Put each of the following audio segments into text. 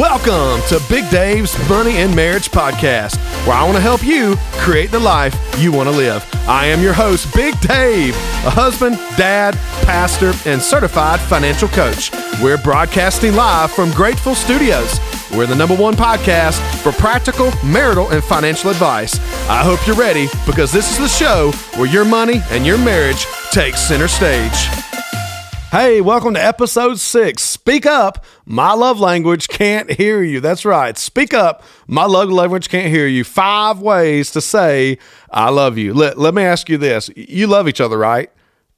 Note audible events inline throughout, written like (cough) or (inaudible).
Welcome to Big Dave's Money and Marriage Podcast, where I want to help you create the life you want to live. I am your host, Big Dave, a husband, dad, pastor, and certified financial coach. We're broadcasting live from Grateful Studios. We're the number one podcast for practical marital and financial advice. I hope you're ready because this is the show where your money and your marriage take center stage. Hey, welcome to episode six. Speak up. My love language can't hear you. That's right. Speak up. My love language can't hear you. Five ways to say, I love you. Let, let me ask you this. You love each other, right?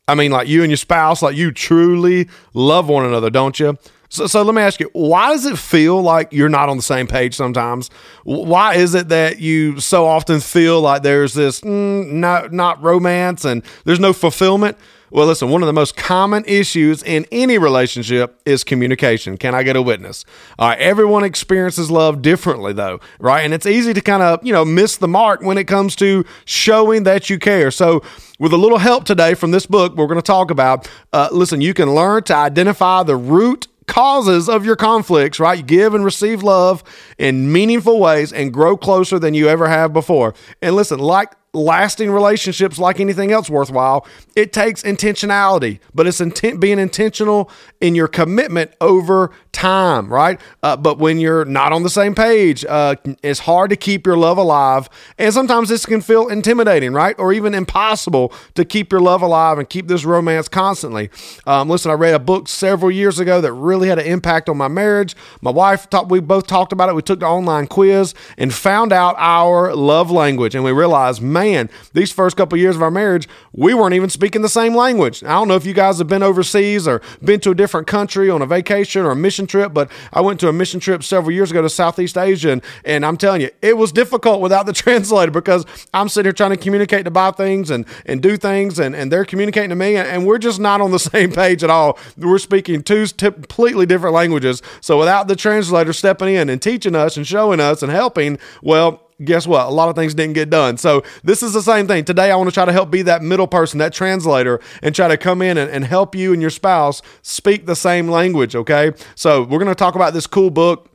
I mean, like you and your spouse, like you truly love one another, don't you? So, so let me ask you, why does it feel like you're not on the same page sometimes? Why is it that you so often feel like there's this mm, not, not romance and there's no fulfillment? Well, listen, one of the most common issues in any relationship is communication. Can I get a witness? All right, everyone experiences love differently, though, right? And it's easy to kind of, you know, miss the mark when it comes to showing that you care. So, with a little help today from this book, we're going to talk about, uh, listen, you can learn to identify the root causes of your conflicts, right? You give and receive love in meaningful ways and grow closer than you ever have before. And listen, like lasting relationships like anything else worthwhile. It takes intentionality but it's intent being intentional in your commitment over time right? Uh, but when you're not on the same page uh, it's hard to keep your love alive. And sometimes this can feel intimidating right? Or even impossible to keep your love alive and keep this romance constantly. Um, listen i read a book several years ago that really had an impact on my marriage. My wife talked we both talked about it. We took the online quiz and found out our love language and we realized man man, these first couple years of our marriage, we weren't even speaking the same language. I don't know if you guys have been overseas or been to a different country on a vacation or a mission trip, but I went to a mission trip several years ago to Southeast Asia, and, and I'm telling you, it was difficult without the (laughs) translator because I'm sitting here trying to communicate to buy things and, and do things, and, and they're communicating to me, and, and we're just not on the (laughs) same page at all. We're speaking two completely different languages. So without the translator stepping in and teaching us and showing us and helping, well, guess what? A lot of things didn't get done. So this is the same thing. Today, I want to try to help be that middle person, that translator, and try to come in and, and help you and your spouse speak the same language. Okay. So we're going to talk about this cool book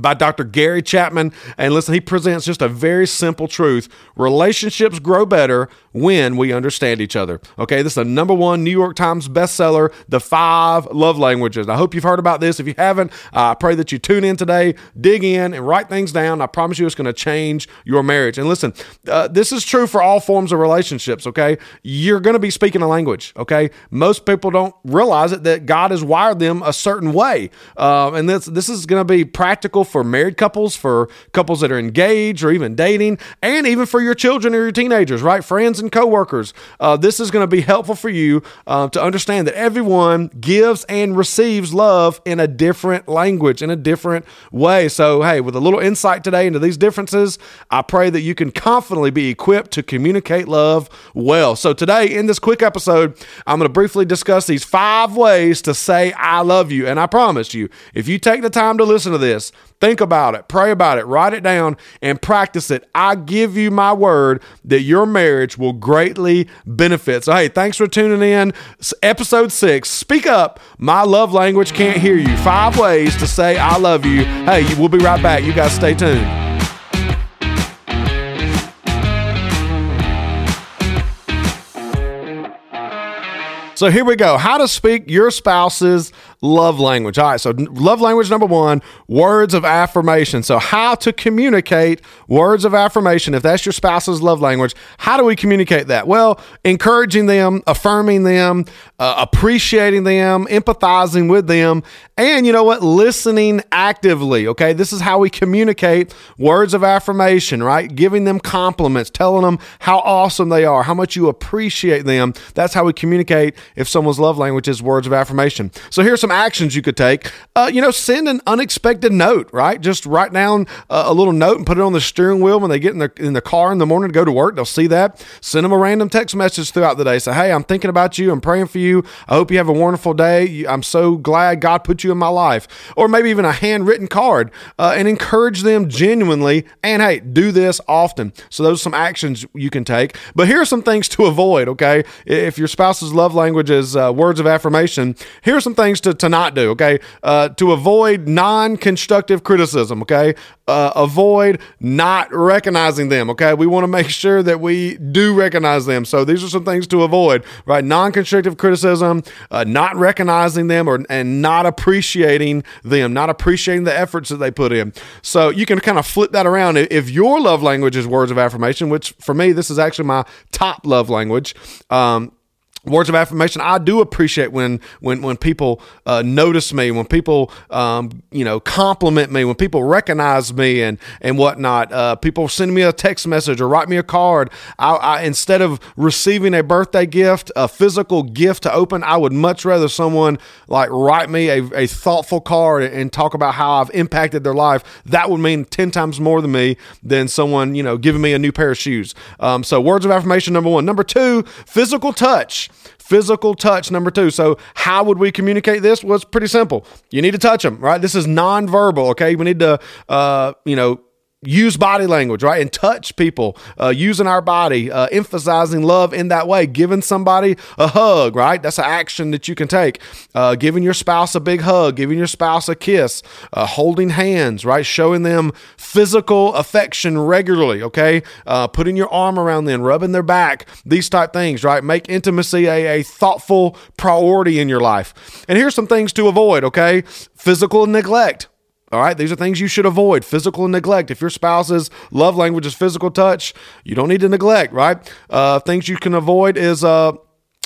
by Dr. Gary Chapman. And listen, he presents just a very simple truth. Relationships grow better when we understand each other. Okay, this is a number one New York Times bestseller, The Five Love Languages. I hope you've heard about this. If you haven't, uh, I pray that you tune in today, dig in, and write things down. I promise you it's going to change your marriage. And listen, uh, this is true for all forms of relationships. Okay, you're going to be speaking a language. Okay, most people don't realize it that God has wired them a certain way. Uh, and this, this is going to be practical for married couples, for couples that are engaged or even dating, and even for your children or your teenagers, right? Friends and coworkers. Uh, this is going to be helpful for you uh, to understand that everyone gives and receives love in a different language, in a different way. So, hey, with a little insight today into these differences, I pray that you can confidently be equipped to communicate love well. So, today in this quick episode, I'm going to briefly discuss these five ways to say I love you. And I promise you, if you take the time to listen to this, Think about it, pray about it, write it down, and practice it. I give you my word that your marriage will greatly benefit. So, hey, thanks for tuning in. Episode six Speak Up. My love language can't hear you. Five ways to say I love you. Hey, we'll be right back. You guys stay tuned. So here we go. How to speak your spouse's love language. All right. So love language number one, words of affirmation. So how to communicate words of affirmation. If that's your spouse's love language, how do we communicate that? Well, encouraging them, affirming them, uh, appreciating them, empathizing with them, and you know what? Listening actively. Okay. This is how we communicate words of affirmation, right? Giving them compliments, telling them how awesome they are, how much you appreciate them. That's how we communicate if someone's love language is words of affirmation. So here's some actions you could take. Uh, you know, send an unexpected note, right? Just write down a, a little note and put it on the steering wheel when they get in the in the car in the morning to go to work. They'll see that. Send them a random text message throughout the day. Say, hey, I'm thinking about you. I'm praying for you you. I hope you have a wonderful day. I'm so glad God put you in my life. Or maybe even a handwritten card uh, and encourage them genuinely. And hey, do this often. So those are some actions you can take. But here are some things to avoid, okay? If your spouse's love language is uh, words of affirmation, here are some things to, to not do, okay? Uh, to avoid non constructive criticism, okay? Uh, avoid not recognizing them, okay? We want to make sure that we do recognize them. So these are some things to avoid, right? Non constructive criticism, uh, not recognizing them, or and not appreciating them, not appreciating the efforts that they put in. So you can kind of flip that around. If your love language is words of affirmation, which for me, this is actually my top love language. Um, words of affirmation. I do appreciate when when when people uh, notice me when people um, you know compliment me when people recognize me and and whatnot. Uh, people send me a text message or write me a card. I, I, instead of receiving a birthday gift a physical gift to open i would much rather someone like write me a, a thoughtful card and talk about how i've impacted their life. That would mean 10 times more to me than someone you know giving me a new pair of shoes. Um, so words of affirmation number one. Number two physical touch physical touch number two. So how would we communicate this? Well it's pretty simple. You need to touch them right? This is nonverbal okay? We need to uh, you know use body language, right? And touch people, uh, using our body, uh, emphasizing love in that way, giving somebody a hug, right? That's an action that you can take. Uh, giving your spouse a big hug, giving your spouse a kiss, uh, holding hands, right? Showing them physical affection regularly, okay? Uh, putting your arm around them, rubbing their back, these type things, right? Make intimacy a, a thoughtful priority in your life. And here's some things to avoid, okay? Physical neglect all right, these are things you should avoid. Physical neglect. If your spouse's love language is physical touch, you don't need to neglect, right? Uh, things you can avoid is, uh,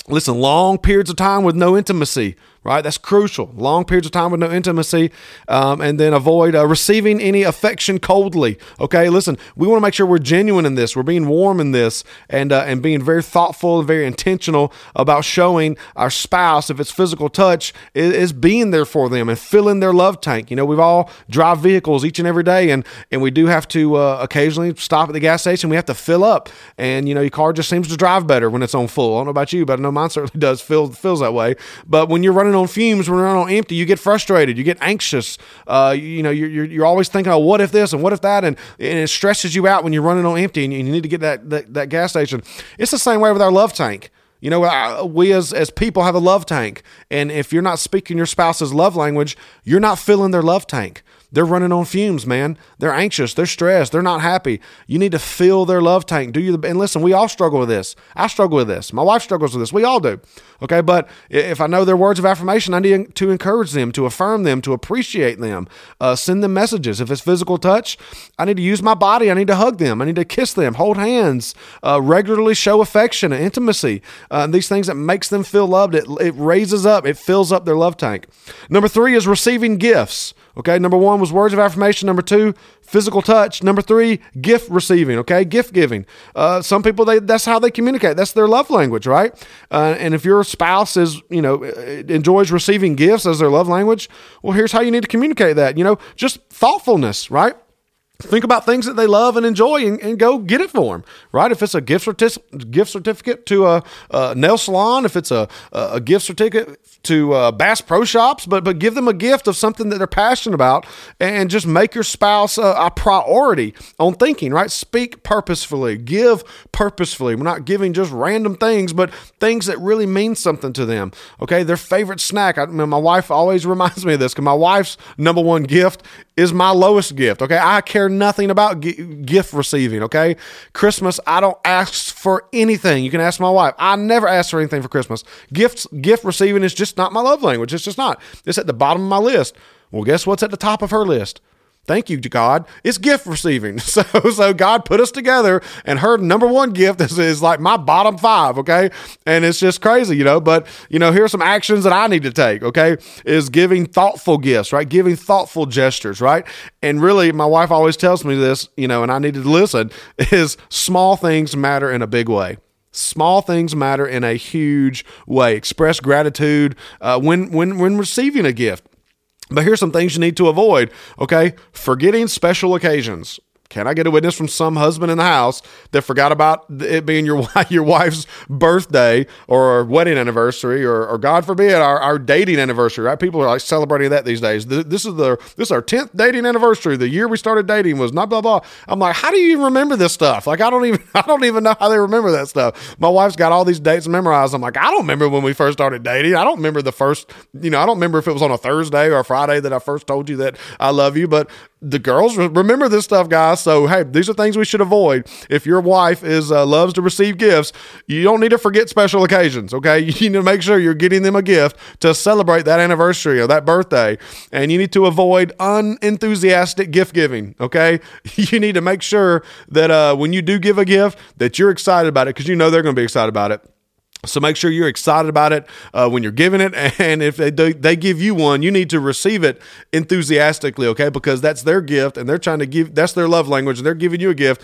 listen, long periods of time with no intimacy right? That's crucial. Long periods of time with no intimacy, um, and then avoid uh, receiving any affection coldly. Okay, listen, we want to make sure we're genuine in this. We're being warm in this, and uh, and being very thoughtful and very intentional about showing our spouse, if it's physical touch, is, is being there for them and filling their love tank. You know, we've all drive vehicles each and every day, and and we do have to uh, occasionally stop at the gas station. We have to fill up, and you know, your car just seems to drive better when it's on full. I don't know about you, but I know mine certainly (laughs) does. Feel feels that way. But when you're running running on fumes, when you're running on empty, you get frustrated, you get anxious. Uh, you, you, know, you're, you're, you're always thinking, oh, what if this and what if that? And, and it stresses you out when you're running on empty and you need to get that, that, that gas station. It's the same way with our love tank. You know, we as, as people have a love tank. And if you're not speaking your spouse's love language, you're not filling their love tank. They're running on fumes, man. They're anxious. They're stressed. They're not happy. You need to fill their love tank. Do you? And listen, we all struggle with this. I struggle with this. My wife struggles with this. We all do. Okay, but if I know their words of affirmation, I need to encourage them, to affirm them, to appreciate them, uh, send them messages. If it's physical touch, I need to use my body. I need to hug them. I need to kiss them, hold hands, uh, regularly show affection and intimacy. Uh, these things that makes them feel loved. It, it raises up. It fills up their love tank. Number three is receiving gifts. Okay, number one was words of affirmation. Number two, physical touch. Number three, gift receiving. Okay, gift giving. Uh, some people they that's how they communicate. That's their love language, right? Uh, and if your spouse is you know enjoys receiving gifts as their love language, well, here's how you need to communicate that. You know, just thoughtfulness, right? Think about things that they love and enjoy and, and, go get it for them right? If it's a gift, certi- gift certificate to a, a, nail salon if it's a, a gift certificate to uh, bass pro shops but but give them a gift of something that they're passionate about and just make your spouse a, a priority on thinking right? Speak purposefully. Give purposefully. We're not giving just random things but things that really mean something to them okay? Their favorite snack. I mean, my wife always (laughs) reminds me of this because my wife's number one gift is my lowest gift okay? I care nothing about gift receiving, okay? Christmas, I don't ask for anything. You can ask my wife. I never ask for anything for Christmas. Gifts, gift receiving is just not my love language. It's just not. It's at the bottom of my list. Well, guess what's at the top of her list? Thank you to God. It's gift receiving. (laughs) So, so God put us together, and her number one gift is, is like my bottom five, okay? And it's just crazy, you know. But, you know, here's some actions that I need to take, okay? Is giving thoughtful gifts, right? Giving thoughtful gestures, right? And really, my wife always tells me this, you know, and I needed to listen, (laughs) is small things matter in a big way. Small things matter in a huge way. Express gratitude uh, when when when receiving a gift. But here's some things you need to avoid, okay? Forgetting special occasions. Can I get a witness from some husband in the house that forgot about it being your (laughs) your wife's birthday or wedding anniversary or, or God forbid our, our dating anniversary? Right? People are like celebrating that these days. This is the this is our tenth dating anniversary. The year we started dating was not blah blah. I'm like, how do you even remember this stuff? Like I don't even (laughs) I don't even know how they remember that stuff. My wife's got all these dates memorized. I'm like, I don't remember when we first started dating. I don't remember the first. You know, I don't remember if it was on a Thursday or a Friday that I first told you that I love you. But the girls remember this stuff, guys. So hey, these are things we should avoid. If your wife is uh, loves to receive gifts, you don't need to forget special occasions. Okay, (laughs) you need to make sure you're getting them a gift to celebrate that anniversary or that birthday, and you need to avoid unenthusiastic gift giving. Okay, (laughs) you need to make sure that uh, when you do give a gift, that you're excited about it because you know they're going to be excited about it. So make sure you're excited about it uh, when you're giving it, (laughs) and if they do, they give you one, you need to receive it enthusiastically, okay? Because that's their gift, and they're trying to give that's their love language, and they're giving you a gift.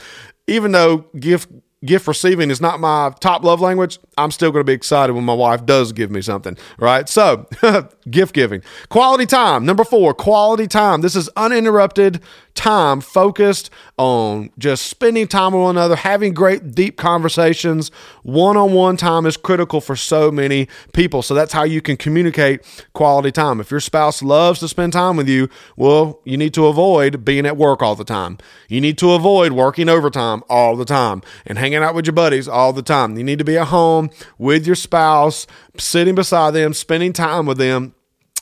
Even though gift gift receiving is not my top love language, I'm still going to be excited when my wife does give me something, right? So, (laughs) gift giving. Quality time. Number four, quality time. This is uninterrupted time focused on just spending time with one another, having great, deep conversations. One on one time is critical for so many people. So that's how you can communicate quality time. If your spouse loves to spend time with you, well, you need to avoid being at work all the time. You need to avoid working overtime all the time and hanging out with your buddies all the time. You need to be at home with your spouse, sitting beside them, spending time with them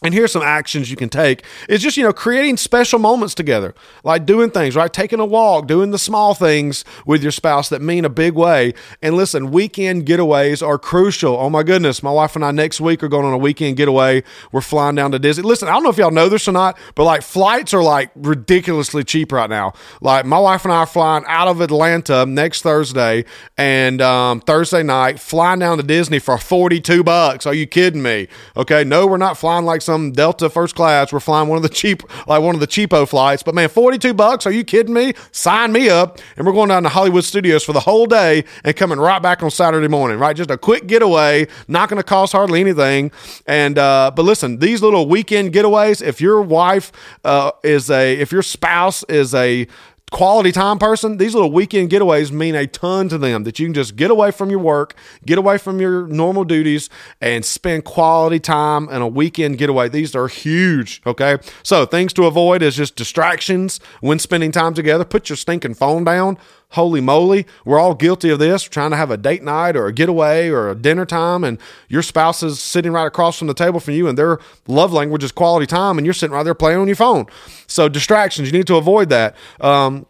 and here's some actions you can take. It's just, you know, creating special moments together, like doing things, right? Taking a walk, doing the small things with your spouse that mean a big way. And listen, weekend getaways are crucial. Oh my goodness. My wife and I next week are going on a weekend getaway. We're flying down to Disney. Listen, I don't know if y'all know this or not, but like flights are like ridiculously cheap right now. Like my wife and I are flying out of Atlanta next Thursday and um, Thursday night, flying down to Disney for 42 bucks. Are you kidding me? Okay. No, we're not flying like some some Delta first class. We're flying one of the cheap, like one of the cheapo flights. But man, 42 bucks. Are you kidding me? Sign me up. And we're going down to Hollywood Studios for the whole day and coming right back on Saturday morning, right? Just a quick getaway, not going to cost hardly anything. And, uh, but listen, these little weekend getaways, if your wife uh, is a, if your spouse is a, quality time person, these little weekend getaways mean a ton to them that you can just get away from your work, get away from your normal duties, and spend quality time in a weekend getaway. These are huge. Okay. So things to avoid is just distractions when spending time together. Put your stinking phone down. Holy moly, we're all guilty of this. trying to have a date night or a getaway or a dinner time, and your spouse is sitting right across from the table from you, and their love language is quality time, and you're sitting right there playing on your phone. So, distractions, you need to avoid that. Um,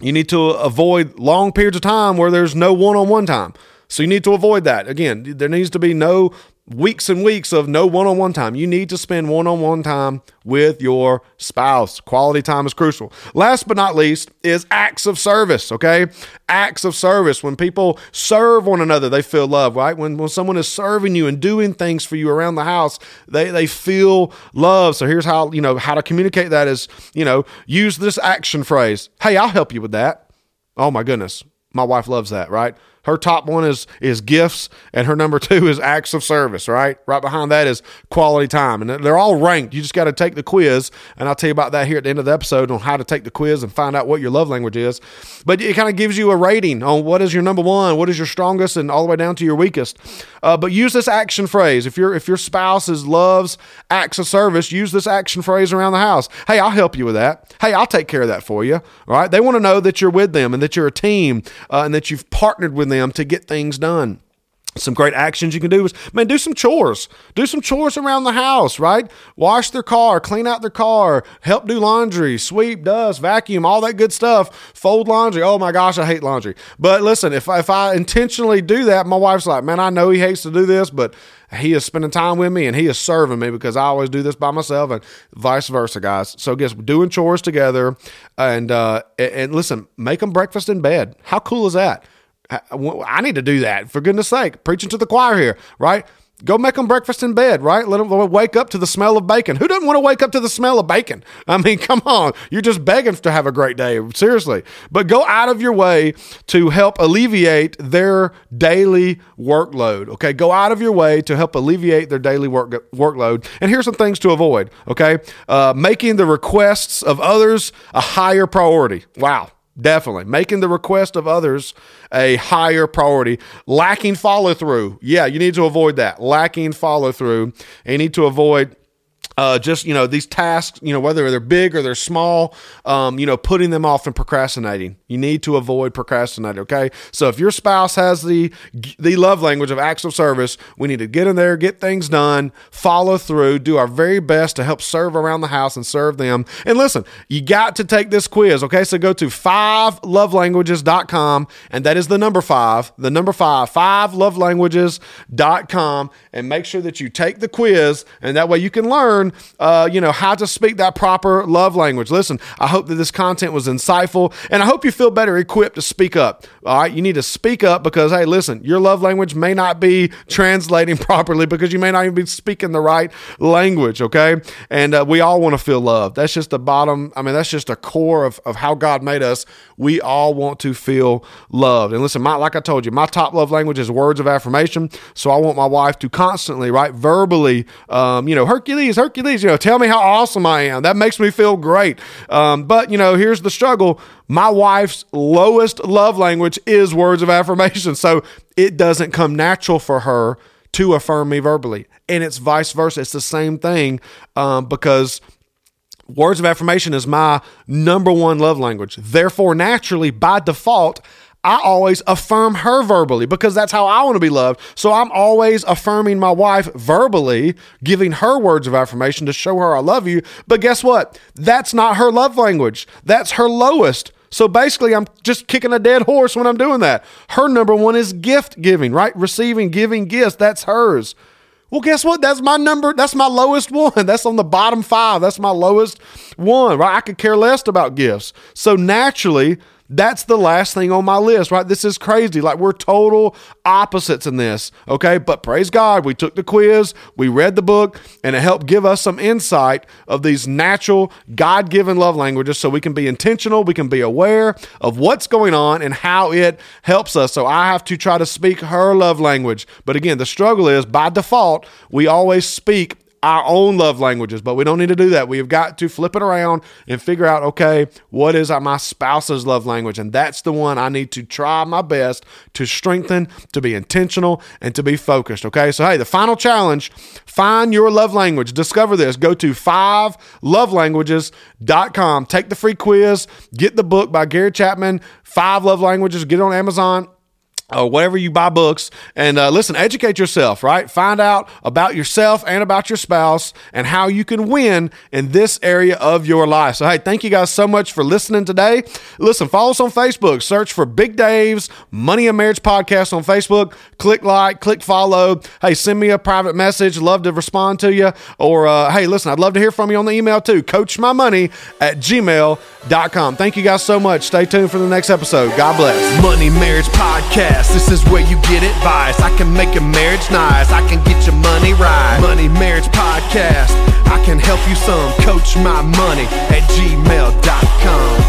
you need to avoid long periods of time where there's no one on one time. So you need to avoid that. Again, there needs to be no weeks and weeks of no one on one time. You need to spend one on one time with your spouse. Quality time is crucial. Last but not least is acts of service, okay? Acts of service. When people serve one another, they feel love, right? When, when someone is serving you and doing things for you around the house, they, they feel love. So here's how, you know, how to communicate that is, you know, use this action phrase. Hey, I'll help you with that. Oh my goodness. My wife loves that, right? Her top one is is gifts, and her number (laughs) two is acts of service. Right, right behind that is quality time, and they're all ranked. You just got to take the quiz, and I'll tell you about that here at the end of the episode on how to take the quiz and find out what your love language is. But it kind of gives you a rating on what is your number one, what is your strongest, and all the way down to your weakest. Uh, but use this action phrase if your if your spouse is loves acts of service. Use this action phrase around the house. Hey, I'll help you with that. Hey, I'll take care of that for you. All right, they want to know that you're with them and that you're a team uh, and that you've partnered with them them to get things done. Some great actions you can do is, man, do some chores. Do some chores around the house, right? Wash their car, clean out their car, help do laundry, sweep, dust, vacuum, all that good stuff. Fold laundry. Oh my gosh, I hate laundry. But listen, if, if I intentionally do that, my wife's like, man, I know he hates to do this, but he is spending time with me and he is serving me because I always do this by myself and vice versa, guys. So, guess doing chores together and uh, and listen, make them breakfast in bed. How cool is that? I need to do that for goodness sake. Preaching to the choir here, right? Go make them breakfast in bed, right? Let them wake up to the smell of bacon. Who doesn't want to wake up to the smell of bacon? (laughs) I mean, come on. You're just begging to have a great day, seriously. But go out of your way to help alleviate their daily workload, okay? Go out of your way to help alleviate their daily work, workload. And here's some things to avoid, okay? Uh, making the requests of others a higher priority. Wow. Definitely. Making the request of others a higher priority. Lacking follow through. Yeah, you need to avoid that. Lacking follow through. You need to avoid uh, just you know these tasks you know whether they're big or they're small um, you know putting them off and procrastinating. You need to avoid procrastinating okay? So if your spouse has the the love language of acts of service we need to get in there get things done follow through do our very best to help serve around the house and serve them. And listen you got to take this quiz okay? So go to five lovelanguages.com and that is the number five the number five five lovelanguages.com and make sure that you take the quiz and that way you can learn learn, uh, you know, how to speak that proper love language. Listen, I hope that this content was insightful, and I hope you feel better equipped to speak up. All right, you need to speak up because, hey, listen, your love language may not be translating (laughs) properly because you may not even be speaking the right language. Okay, and uh, we all want to feel loved. That's just the bottom. I mean, that's just a core of of how God made us. We all want to feel loved. And listen, my like I told you, my top love language is words of affirmation. So I want my wife to constantly, right, verbally, um, you know, Hercules, Hercules Hercules, you know, tell me how awesome I am. That makes me feel great. Um, but, you know, here's the struggle. My wife's lowest love language is words of affirmation. So it doesn't come natural for her to affirm me verbally. And it's vice versa. It's the same thing um, because words of affirmation is my number one love language. Therefore, naturally, by default, I always affirm her verbally because that's how I want to be loved. So I'm always affirming my wife verbally, giving her words of affirmation to show her I love you. But guess what? That's not her love language. That's her lowest. So basically, I'm just kicking a dead horse when I'm doing that. Her number one is gift giving, right? Receiving, giving gifts. That's hers. Well, guess what? That's my number. That's my lowest one. (laughs) That's on the bottom five. That's my lowest one, right? I could care less about gifts. So naturally, that's the last thing on my list, right? This is crazy. Like we're total opposites in this, okay? But praise God, we took the quiz, we read the book, and it helped give us some insight of these natural, God given love languages so we can be intentional, we can be aware of what's going on and how it helps us. So I have to try to speak her love language. But again, the struggle is by default, we always speak our own love languages, but we don't need to do that. We have got to flip it around and figure out, okay, what is my spouse's love language? And that's the one I need to try my best to strengthen, to be intentional, and to be focused. Okay. So, hey, the final challenge find your love language. Discover this. Go to 5lovelanguages.com. Take the free quiz, get the book by Gary Chapman, Five Love Languages, get it on Amazon or whatever you buy books. And uh, listen educate yourself right? Find out about yourself and about your spouse and how you can win in this area of your life. So hey thank you guys so much for listening today. Listen follow us on facebook. Search for big dave's money and marriage podcast on facebook. Click like click follow. Hey send me a private message. Love to respond to you. Or uh, hey listen i'd love to hear from you on the email too. Coach my money at gmail.com thank you guys so much. Stay tuned for the next episode. God bless. Money marriage podcast this is where you get advice. I can make your marriage nice. I can get your money right. Money Marriage Podcast. I can help you some. Coach my money at gmail.com.